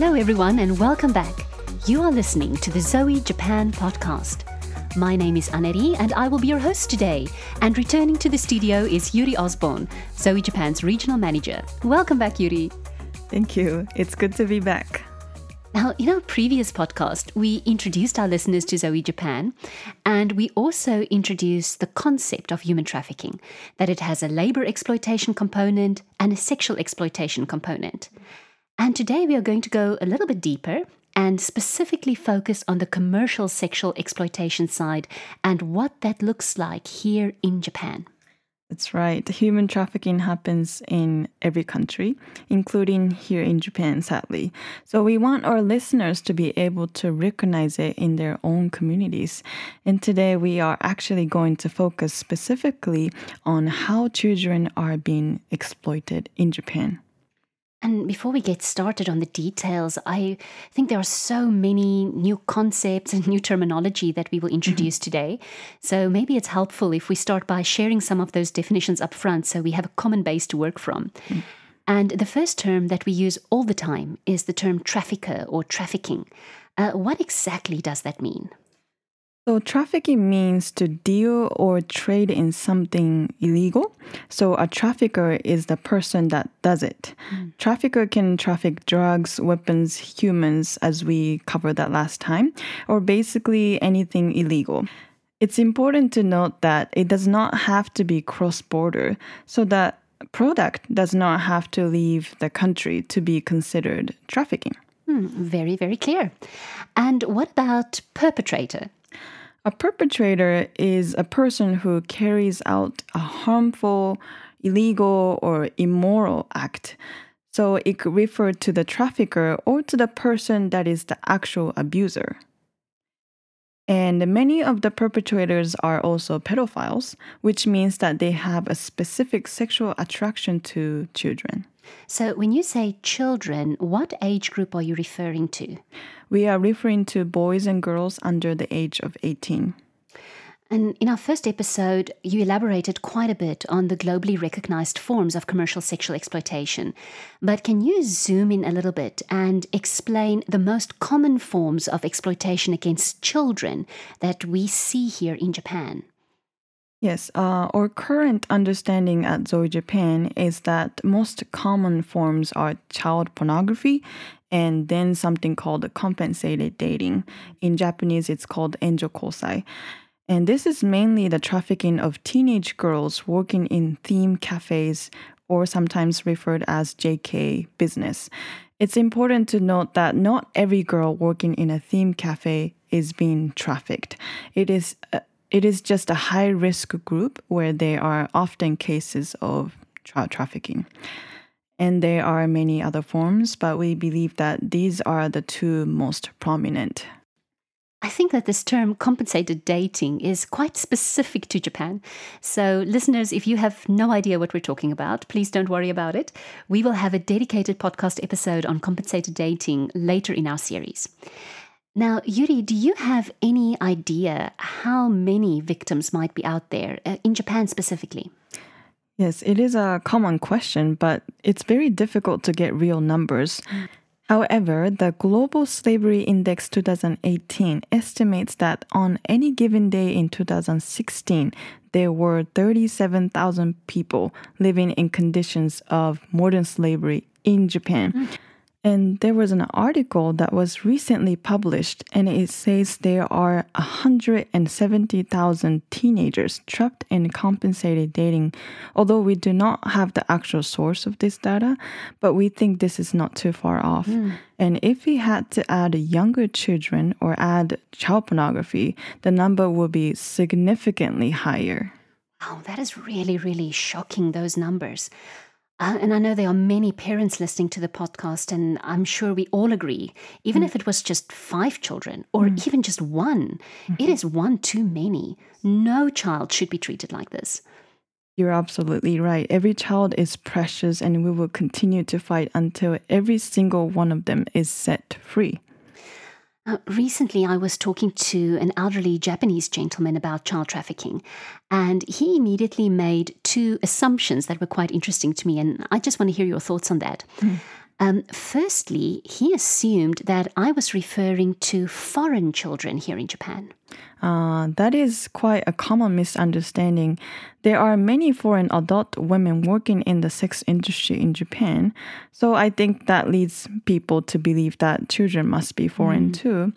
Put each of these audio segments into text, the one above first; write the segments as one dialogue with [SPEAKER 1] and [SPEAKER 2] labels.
[SPEAKER 1] Hello, everyone, and welcome back. You are listening to the Zoe Japan podcast. My name is Aneri, and I will be your host today. And returning to the studio is Yuri Osborne, Zoe Japan's regional manager. Welcome back, Yuri.
[SPEAKER 2] Thank you. It's good to be back.
[SPEAKER 1] Now, in our previous podcast, we introduced our listeners to Zoe Japan, and we also introduced the concept of human trafficking that it has a labor exploitation component and a sexual exploitation component. And today we are going to go a little bit deeper and specifically focus on the commercial sexual exploitation side and what that looks like here in Japan.
[SPEAKER 2] That's right. Human trafficking happens in every country, including here in Japan, sadly. So we want our listeners to be able to recognize it in their own communities. And today we are actually going to focus specifically on how children are being exploited in Japan.
[SPEAKER 1] And before we get started on the details, I think there are so many new concepts and new terminology that we will introduce mm-hmm. today. So maybe it's helpful if we start by sharing some of those definitions up front so we have a common base to work from. Mm. And the first term that we use all the time is the term trafficker or trafficking. Uh, what exactly does that mean?
[SPEAKER 2] So, trafficking means to deal or trade in something illegal. So, a trafficker is the person that does it. Mm. Trafficker can traffic drugs, weapons, humans, as we covered that last time, or basically anything illegal. It's important to note that it does not have to be cross border, so that product does not have to leave the country to be considered trafficking.
[SPEAKER 1] Hmm, very, very clear. And what about perpetrator?
[SPEAKER 2] A perpetrator is a person who carries out a harmful, illegal, or immoral act. So it could refer to the trafficker or to the person that is the actual abuser. And many of the perpetrators are also pedophiles, which means that they have a specific sexual attraction to children.
[SPEAKER 1] So, when you say children, what age group are you referring to?
[SPEAKER 2] We are referring to boys and girls under the age of 18.
[SPEAKER 1] And in our first episode, you elaborated quite a bit on the globally recognized forms of commercial sexual exploitation. But can you zoom in a little bit and explain the most common forms of exploitation against children that we see here in Japan?
[SPEAKER 2] Yes, uh, our current understanding at Zoe Japan is that most common forms are child pornography and then something called compensated dating. In Japanese, it's called enjo kosai. And this is mainly the trafficking of teenage girls working in theme cafes or sometimes referred as JK business. It's important to note that not every girl working in a theme cafe is being trafficked. It is uh, it is just a high risk group where there are often cases of child trafficking. And there are many other forms, but we believe that these are the two most prominent.
[SPEAKER 1] I think that this term compensated dating is quite specific to Japan. So, listeners, if you have no idea what we're talking about, please don't worry about it. We will have a dedicated podcast episode on compensated dating later in our series. Now, Yuri, do you have any idea how many victims might be out there, uh, in Japan specifically?
[SPEAKER 2] Yes, it is a common question, but it's very difficult to get real numbers. However, the Global Slavery Index 2018 estimates that on any given day in 2016, there were 37,000 people living in conditions of modern slavery in Japan. Mm. And there was an article that was recently published, and it says there are 170,000 teenagers trapped in compensated dating. Although we do not have the actual source of this data, but we think this is not too far off. Mm. And if we had to add younger children or add child pornography, the number would be significantly higher.
[SPEAKER 1] Wow, that is really, really shocking, those numbers. Uh, and I know there are many parents listening to the podcast, and I'm sure we all agree, even mm. if it was just five children or mm. even just one, mm-hmm. it is one too many. No child should be treated like this.
[SPEAKER 2] You're absolutely right. Every child is precious, and we will continue to fight until every single one of them is set free.
[SPEAKER 1] Uh, recently, I was talking to an elderly Japanese gentleman about child trafficking, and he immediately made two assumptions that were quite interesting to me, and I just want to hear your thoughts on that. Mm. Um, firstly, he assumed that I was referring to foreign children here in Japan.
[SPEAKER 2] Uh, that is quite a common misunderstanding. There are many foreign adult women working in the sex industry in Japan, so I think that leads people to believe that children must be foreign mm. too.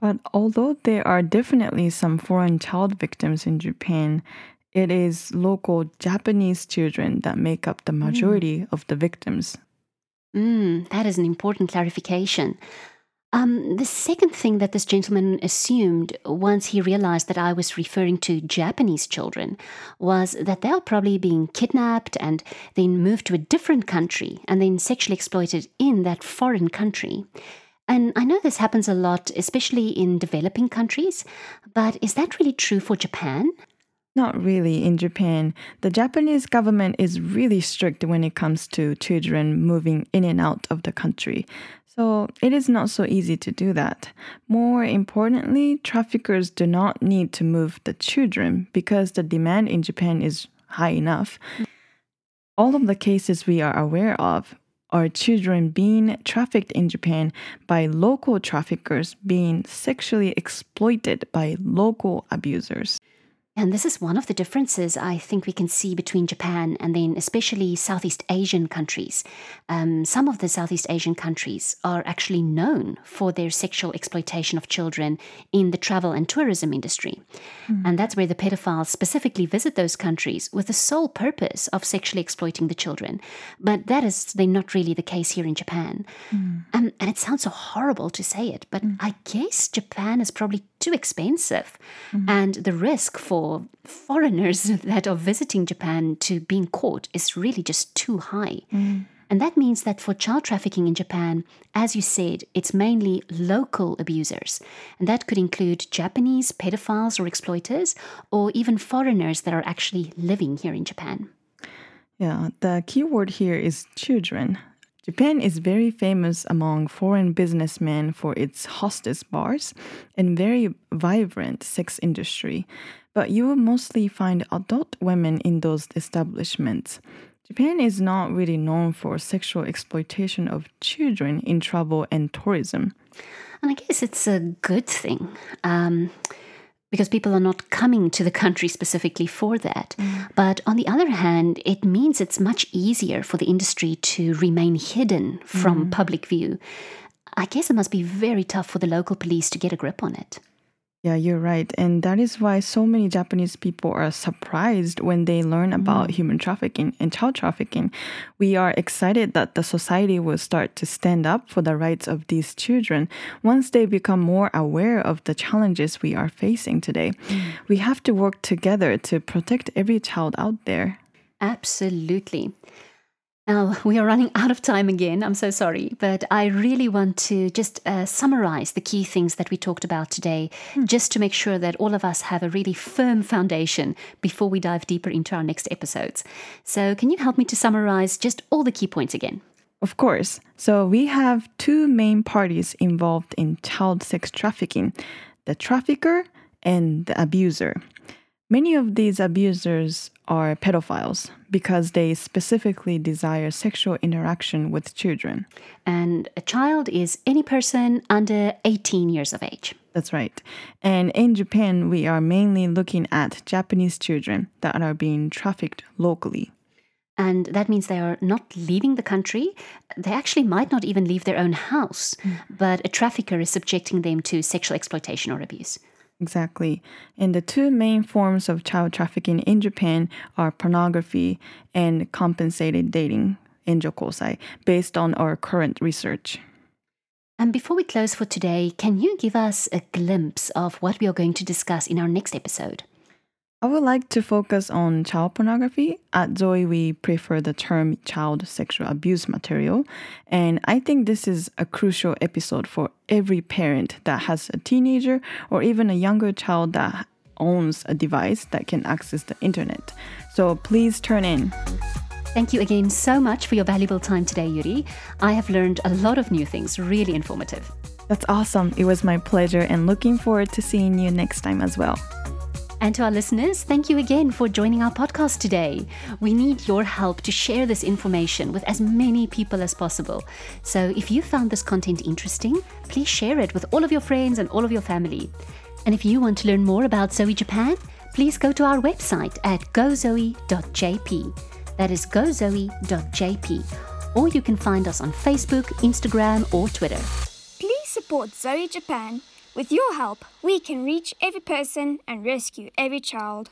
[SPEAKER 2] But although there are definitely some foreign child victims in Japan, it is local Japanese children that make up the majority mm. of the victims.
[SPEAKER 1] Mm, that is an important clarification. Um, the second thing that this gentleman assumed once he realized that I was referring to Japanese children was that they are probably being kidnapped and then moved to a different country and then sexually exploited in that foreign country. And I know this happens a lot, especially in developing countries, but is that really true for Japan?
[SPEAKER 2] Not really in Japan. The Japanese government is really strict when it comes to children moving in and out of the country. So it is not so easy to do that. More importantly, traffickers do not need to move the children because the demand in Japan is high enough. All of the cases we are aware of are children being trafficked in Japan by local traffickers being sexually exploited by local abusers.
[SPEAKER 1] And this is one of the differences I think we can see between Japan and then especially Southeast Asian countries. Um, some of the Southeast Asian countries are actually known for their sexual exploitation of children in the travel and tourism industry. Mm. And that's where the pedophiles specifically visit those countries with the sole purpose of sexually exploiting the children. But that is then not really the case here in Japan. Mm. Um, and it sounds so horrible to say it, but mm. I guess Japan is probably too expensive. Mm-hmm. And the risk for foreigners that are visiting Japan to being caught is really just too high. Mm. And that means that for child trafficking in Japan, as you said, it's mainly local abusers. And that could include Japanese pedophiles or exploiters, or even foreigners that are actually living here in Japan.
[SPEAKER 2] Yeah, the key word here is children. Japan is very famous among foreign businessmen for its hostess bars and very vibrant sex industry, but you will mostly find adult women in those establishments. Japan is not really known for sexual exploitation of children in travel and tourism.
[SPEAKER 1] And I guess it's a good thing. Um, because people are not coming to the country specifically for that. Mm. But on the other hand, it means it's much easier for the industry to remain hidden from mm. public view. I guess it must be very tough for the local police to get a grip on it.
[SPEAKER 2] Yeah, you're right. And that is why so many Japanese people are surprised when they learn about mm. human trafficking and child trafficking. We are excited that the society will start to stand up for the rights of these children once they become more aware of the challenges we are facing today. Mm. We have to work together to protect every child out there.
[SPEAKER 1] Absolutely. Now, we are running out of time again. I'm so sorry. But I really want to just uh, summarize the key things that we talked about today, hmm. just to make sure that all of us have a really firm foundation before we dive deeper into our next episodes. So, can you help me to summarize just all the key points again?
[SPEAKER 2] Of course. So, we have two main parties involved in child sex trafficking the trafficker and the abuser. Many of these abusers are pedophiles because they specifically desire sexual interaction with children.
[SPEAKER 1] And a child is any person under 18 years of age.
[SPEAKER 2] That's right. And in Japan, we are mainly looking at Japanese children that are being trafficked locally.
[SPEAKER 1] And that means they are not leaving the country. They actually might not even leave their own house, mm. but a trafficker is subjecting them to sexual exploitation or abuse.
[SPEAKER 2] Exactly. And the two main forms of child trafficking in Japan are pornography and compensated dating, enjokosai, based on our current research.
[SPEAKER 1] And before we close for today, can you give us a glimpse of what we are going to discuss in our next episode?
[SPEAKER 2] I would like to focus on child pornography. At Zoe, we prefer the term child sexual abuse material. And I think this is a crucial episode for every parent that has a teenager or even a younger child that owns a device that can access the internet. So please turn in.
[SPEAKER 1] Thank you again so much for your valuable time today, Yuri. I have learned a lot of new things, really informative.
[SPEAKER 2] That's awesome. It was my pleasure and looking forward to seeing you next time as well.
[SPEAKER 1] And to our listeners, thank you again for joining our podcast today. We need your help to share this information with as many people as possible. So if you found this content interesting, please share it with all of your friends and all of your family. And if you want to learn more about Zoe Japan, please go to our website at gozoe.jp. That is gozoe.jp. Or you can find us on Facebook, Instagram, or Twitter.
[SPEAKER 3] Please support Zoe Japan. With your help, we can reach every person and rescue every child.